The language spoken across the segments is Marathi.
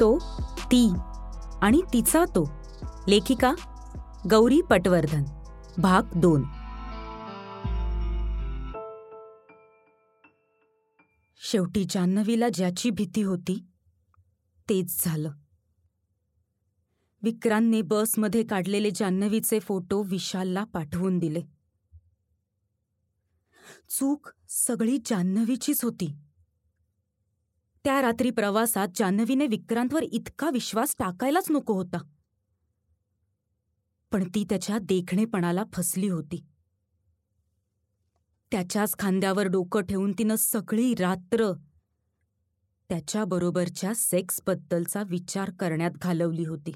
तो ती आणि तिचा तो. लेखिका गौरी पटवर्धन भाग दोन. शेवटी जान्हवीला ज्याची भीती होती तेच झालं. विक्रांतने बसमध्ये काढलेले जान्हवीचे फोटो विशालला पाठवून दिले. चूक सगळी जान्हवीचीच होती. त्या रात्री प्रवासात जान्हवीने विक्रांतवर इतका विश्वास टाकायलाच नको होता. पण ती त्याच्या देखणेपणाला फसली होती. त्याच्याच खांद्यावर डोकं ठेवून तिनं सगळी रात्र त्याच्याबरोबरच्या सेक्सबद्दलचा विचार करण्यात घालवली होती.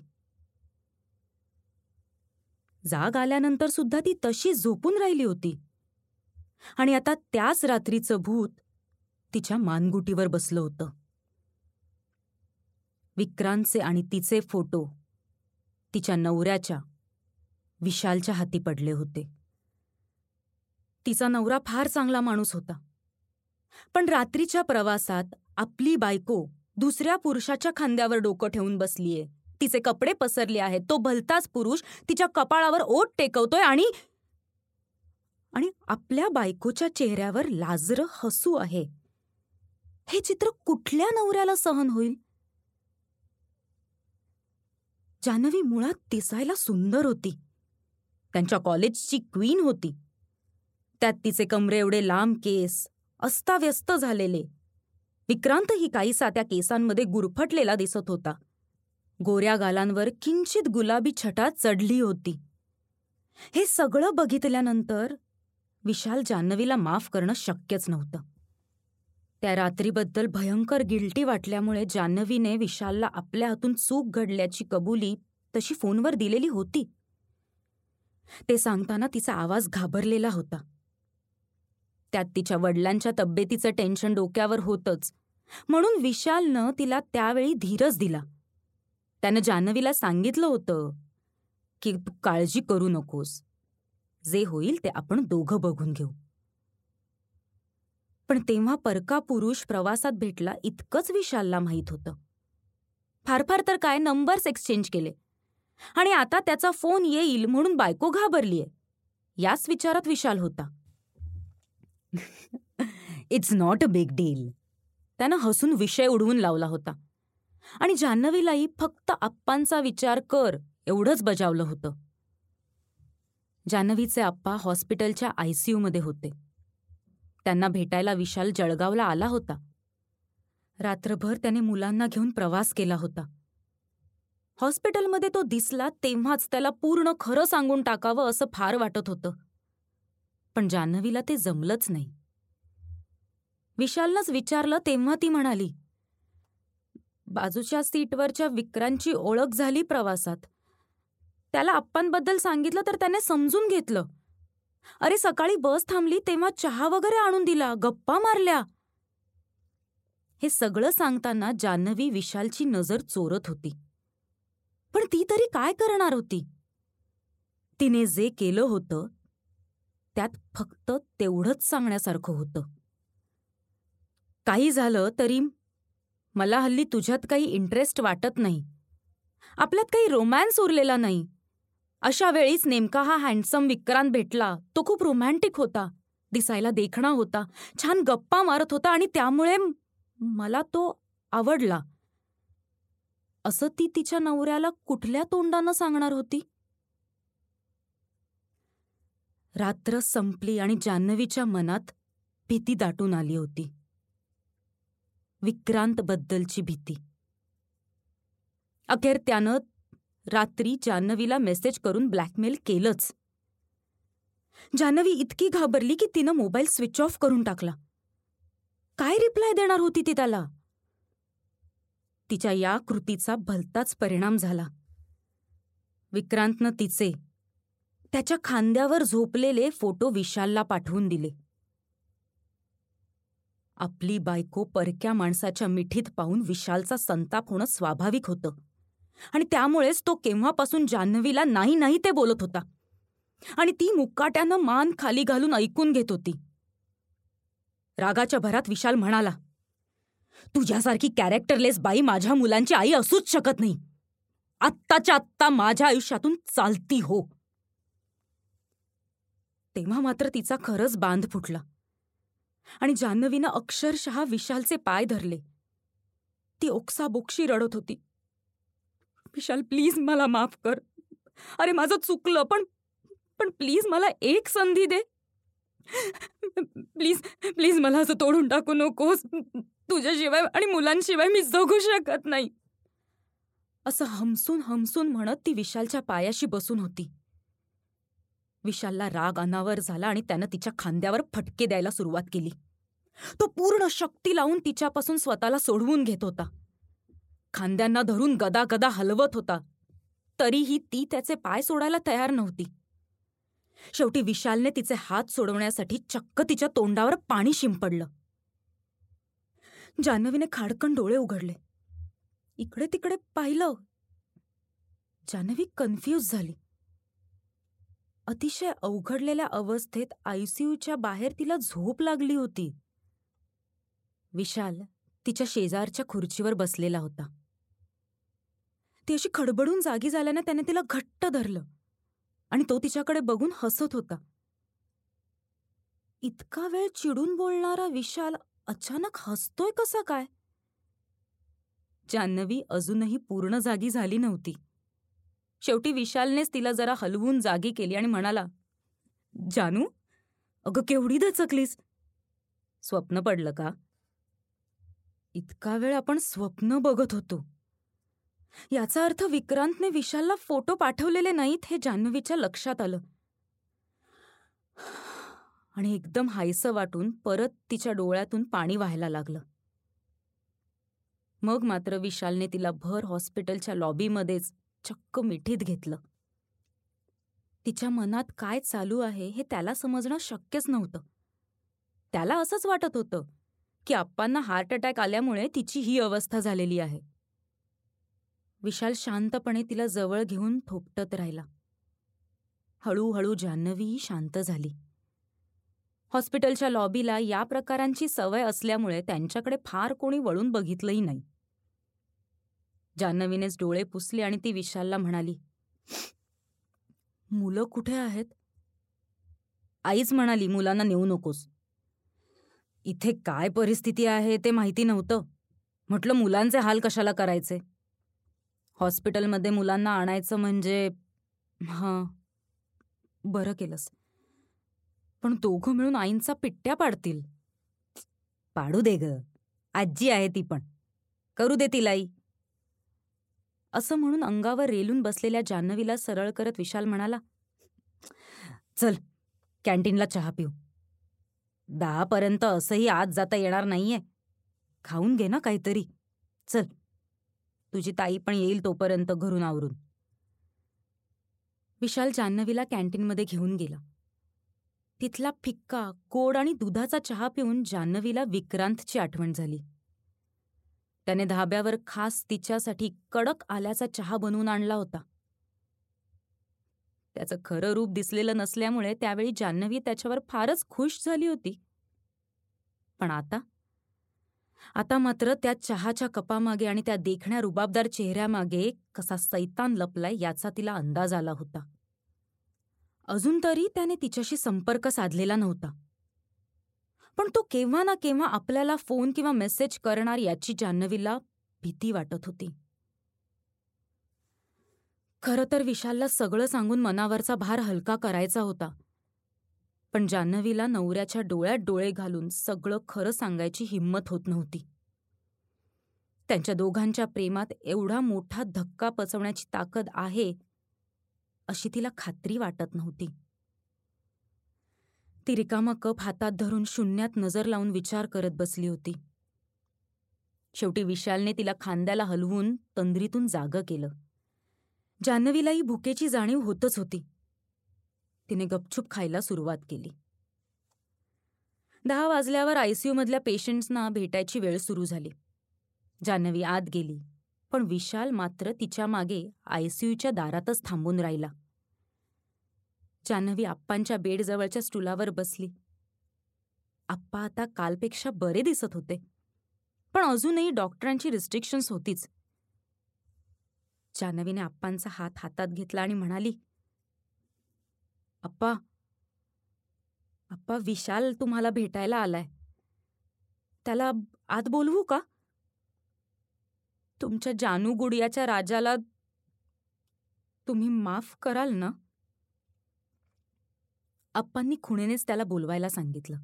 जाग आल्यानंतर सुद्धा ती तशी झोपून राहिली होती. आणि आता त्याच रात्रीचं भूत तिच्या मानगुटीवर बसलं होतं. विक्रांतचे आणि तिचे फोटो तिच्या नवऱ्याच्या विशालच्या हाती पडले होते. तिचा नवरा फार चांगला माणूस होता. पण रात्रीच्या प्रवासात आपली बायको दुसऱ्या पुरुषाच्या खांद्यावर डोकं ठेवून बसलीये. तिचे कपडे पसरले आहेत. तो भलताच पुरुष तिच्या कपाळावर ओट टेकवतोय आणि आणि आपल्या बायकोच्या चेहऱ्यावर लाजरं हसू आहे. हे चित्र कुठल्या नवऱ्याला सहन होईल? जान्हवी मुळात दिसायला सुंदर होती. त्यांच्या कॉलेजची क्वीन होती. त्यात तिचे कमरे एवढे लांब केस अस्ताव्यस्त झालेले. विक्रांतही काहीसा त्या केसांमध्ये गुरफटलेला दिसत होता. गोऱ्या गालांवर किंचित गुलाबी छटा चढली होती. हे सगळं बघितल्यानंतर विशाल जान्हवीला माफ करणं शक्यच नव्हतं. त्या रात्रीबद्दल भयंकर गिल्टी वाटल्यामुळे जान्हवीने विशालला आपल्या हातून चूक घडल्याची कबुली तशी फोनवर दिलेली होती. ते सांगताना तिचा आवाज घाबरलेला होता. त्यात तिच्या वडिलांच्या तब्येतीचं टेन्शन डोक्यावर होतंच. म्हणून विशालनं तिला त्यावेळी धीरच दिला. त्यानं जान्हवीला सांगितलं होतं की तू काळजी करू नकोस. जे होईल ते आपण दोघं बघून घेऊ. पण तेव्हा परका पुरुष प्रवासात भेटला इतकंच विशालला माहीत होतं. फार फार तर काय नंबर्स एक्सचेंज केले. आणि आता त्याचा फोन येईल म्हणून बायको घाबरलीये. याच विचारात विशाल होता. It's not a big deal त्यानं हसून विषय उडवून लावला होता. आणि जान्हवीलाही फक्त आप्पांचा विचार कर एवढंच बजावलं होतं. जान्हवीचे आप्पा हॉस्पिटलच्या आयसीयूमध्ये होते. त्यांना भेटायला विशाल जळगावला आला होता. रात्रभर त्याने मुलांना घेऊन प्रवास केला होता. हॉस्पिटलमध्ये तो दिसला तेव्हाच त्याला पूर्ण खरं सांगून टाकावं असं फार वाटत होतं. पण जान्हवीला ते जमलंच नाही. विशालनंच विचारलं तेव्हा ती म्हणाली बाजूच्या सीटवरच्या विक्रांची ओळख झाली प्रवासात. त्याला आप्पांबद्दल सांगितलं तर त्याने समजून घेतलं. अरे सकाळी बस थांबली तेव्हा चहा वगैरे आणून दिला. गप्पा मारल्या. हे सगळं सांगताना जान्हवी विशालची नजर चोरत होती. पण ती तरी काय करणार होती? तिने जे केलं होतं त्यात फक्त तेवढंच सांगण्यासारखं होतं. काही झालं तरी मला हल्ली तुझ्यात काही इंटरेस्ट वाटत नाही. आपल्यात काही रोमॅन्स उरलेला नाही. अशा वेळीच नेमका हा हँडसम विक्रांत भेटला. तो खूप रोमॅन्टिक होता. दिसायला देखणा होता. छान गप्पा मारत होता आणि त्यामुळे मला तो आवडला. असं ती तिच्या नवऱ्याला कुठल्या तोंडानं सांगणार होती? रात्र संपली आणि जान्हवीच्या मनात भीती दाटून आली होती. विक्रांतबद्दलची भीती. अखेर त्यानं रात्री जान्हवीला मेसेज करून ब्लॅकमेल केलंच. जान्हवी इतकी घाबरली की तिनं मोबाईल स्विच ऑफ करून टाकला. काय रिप्लाय देणार होती ती त्याला? तिच्या या कृतीचा भलताच परिणाम झाला. विक्रांतनं तिचे त्याच्या खांद्यावर झोपलेले फोटो विशालला पाठवून दिले. आपली बायको परक्या माणसाच्या मिठीत पाहून विशालचा संताप होणं स्वाभाविक होतं. आणि त्यामुळेच तो केव्हापासून जान्हवीला नाही नाही ते बोलत होता. आणि ती मुक्काट्यानं मान खाली घालून ऐकून घेत होती. रागाच्या भरात विशाल म्हणाला तुझ्यासारखी कॅरेक्टरलेस बाई माझ्या मुलांची आई असूच शकत नाही. आत्ताच्या आत्ता माझ्या आयुष्यातून चालती हो. तेव्हा मात्र तिचा खरंच बांध फुटला. आणि जान्हवीनं अक्षरशः विशालचे पाय धरले. ती ओक्साबोक्षी रडत होती. विशाल प्लीज मला माफ कर. अरे माझं चुकलं पण पण प्लीज मला एक संधी दे. प्लीज प्लीज मला असं तोडून टाकू नकोस. तुझ्याशिवाय आणि मुलांशिवाय मी जगू शकत नाही. असं हमसून हमसून म्हणत ती विशालच्या पायाशी बसून होती. विशालला राग अनावर झाला आणि त्यानं तिच्या खांद्यावर फटके द्यायला सुरुवात केली. तो पूर्ण शक्ती लावून तिच्यापासून स्वतःला सोडवून घेत होता. खांद्यांना धरून गदागदा हलवत होता. तरीही ती त्याचे पाय सोडायला तयार नव्हती. शेवटी विशालने तिचे हात सोडवण्यासाठी चक्क तिच्या तोंडावर पाणी शिंपडलं. जान्हवीने खाडकन डोळे उघडले. इकडे तिकडे पाहिलं. जान्हवी कन्फ्यूज झाली. अतिशय अवघडलेल्या अवस्थेत आयसीयूच्या बाहेर तिला झोप लागली होती. विशाल तिच्या शेजारच्या खुर्चीवर बसलेला होता. ती अशी खडबडून जागी झाल्यानं त्याने तिला घट्ट धरलं. आणि तो तिच्याकडे बघून हसत होता. इतका वेळ चिडून बोलणारा विशाल अचानक हसतोय कसा काय? जान्हवी अजूनही पूर्ण जागी झाली नव्हती. शेवटी विशालनेच तिला जरा हलवून जागी केली आणि म्हणाला जानू अगं केवढी दचकलीस? स्वप्न पडलं का? इतका वेळ आपण स्वप्न बघत होतो. याचा अर्थ विक्रांतने विशालला फोटो पाठवलेले नाहीत हे जान्हवीच्या लक्षात आलं. आणि एकदम हायसं वाटून परत तिच्या डोळ्यातून पाणी व्हायला लागलं. मग मात्र विशालने तिला भर हॉस्पिटलच्या लॉबीमध्येच चक्क मिठीत घेतलं. तिच्या मनात काय चालू आहे हे त्याला समजणं शक्यच नव्हतं. त्याला असंच वाटत होतं की आप्पांना हार्ट अटॅक आल्यामुळे तिची ही अवस्था झालेली आहे. विशाल शांतपणे तिला जवळ घेऊन थोपटत राहिला. हळूहळू जान्हवीही शांत झाली. हॉस्पिटलच्या लॉबीला या प्रकारांची सवय असल्यामुळे त्यांच्याकडे फार कोणी वळून बघितलंही नाही. जान्हवीनेच डोळे पुसले आणि ती विशालला म्हणाली मुलं कुठे आहेत? आईच म्हणाली मुलांना नेऊ नकोस. इथे काय परिस्थिती आहे ते माहिती नव्हतं. म्हटलं मुलांचे हाल कशाला करायचे? हॉस्पिटलमध्ये मुलांना आणायचं म्हणजे हां बरं केलंस. पण दोघं मिळून आईंचा पिट्ट्या पाडतील. पाडू दे ग. आजी आहे ती पण. करू दे तिलाई असं म्हणून अंगावर रेलून बसलेल्या जान्हवीला सरळ करत विशाल म्हणाला चल कॅन्टीनला चहा पिऊ. दहापर्यंत असंही आज जाता येणार नाहीये. खाऊन घे ना काहीतरी. चल. तुझी ताई पण येईल तोपर्यंत घरून आवरून. विशाल जान्हवीला कॅन्टीनमध्ये घेऊन गेला. तिथला फिक्का गोड आणि दुधाचा चहा पिऊन जान्हवीला विक्रांतची आठवण झाली. त्याने धाब्यावर खास तिच्यासाठी कडक आल्याचा चहा बनवून आणला होता. त्याचं खरं रूप दिसलेलं नसल्यामुळे त्यावेळी जान्हवी त्याच्यावर फारच खुश झाली होती. पण आता आता मात्र त्या चहाच्या कपामागे आणि त्या देखण्या रुबाबदार चेहऱ्यामागे कसा सैतान लपलाय याचा तिला अंदाज आला होता. अजून तरी त्याने तिच्याशी संपर्क साधलेला नव्हता. पण तो केव्हा ना केव्हा आपल्याला फोन किंवा मेसेज करणार याची जान्हवीला भीती वाटत होती. खरं तर विशालला सगळं सांगून मनावरचा भार हलका करायचा होता. पण जान्हवीला नवऱ्याच्या डोळ्यात डोळे घालून सगळं खरं सांगायची हिंमत होत नव्हती. त्यांच्या दोघांच्या प्रेमात एवढा मोठा धक्का पचवण्याची ताकद आहे अशी तिला खात्री वाटत नव्हती. ती रिकामा कप हातात धरून शून्यात नजर लावून विचार करत बसली होती. शेवटी विशालने तिला खांद्याला हलवून तंद्रीतून जागं केलं. जान्हवीलाही भुकेची जाणीव होतच होती. तिने गपचूप खायला सुरुवात केली. दहा वाजल्यावर आयसीयूमधल्या पेशंट्सना भेटायची वेळ सुरू झाली. जान्हवी आत गेली पण विशाल मात्र तिच्यामागे आयसीयूच्या दारातच थांबून राहिला. जान्हवी आप्पांच्या बेडजवळच्या स्टुलावर बसली. आप्पा आता कालपेक्षा बरे दिसत होते पण अजूनही डॉक्टरांची रिस्ट्रिक्शन्स होतीच. जान्हवीने आप्पांचा हात हातात घेतला आणि म्हणाली अप्पा अप्पा विशाल तुम्हाला भेटायला आलाय. त्याला आत बोलवू का? तुमच्या जानू गुडियाच्या राजाला तुम्ही माफ कराल ना? अप्पांनी खुणेनेच त्याला बोलवायला सांगितलं.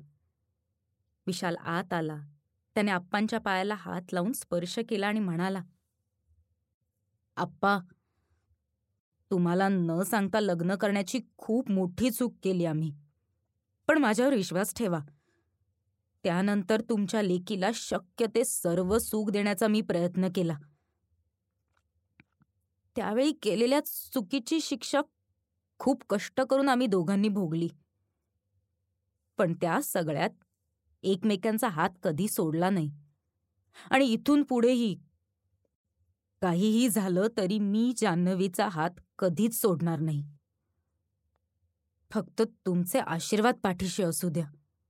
विशाल आत आला. त्याने आप्पांच्या पायाला हात लावून स्पर्श केला आणि म्हणाला आप्पा तुम्हाला न सांगता लग्न करण्याची खूप मोठी चूक केली आम्ही. पण माझ्यावर विश्वास ठेवा. त्यानंतर तुमच्या लेकीला शक्य ते सर्व सुख देण्याचा मी प्रयत्न केला. त्यावेळी केलेल्या चुकीची शिक्षा खूप कष्ट करून आम्ही दोघांनी भोगली. पण त्या सगळ्यात एकमेकांचा हात कधी सोडला नाही. आणि इथून पुढेही काहीही झालं तरी मी जान्हवीचा हात कधीच सोडणार नाही. फक्त तुमचे आशीर्वाद पाठीशी असू द्या.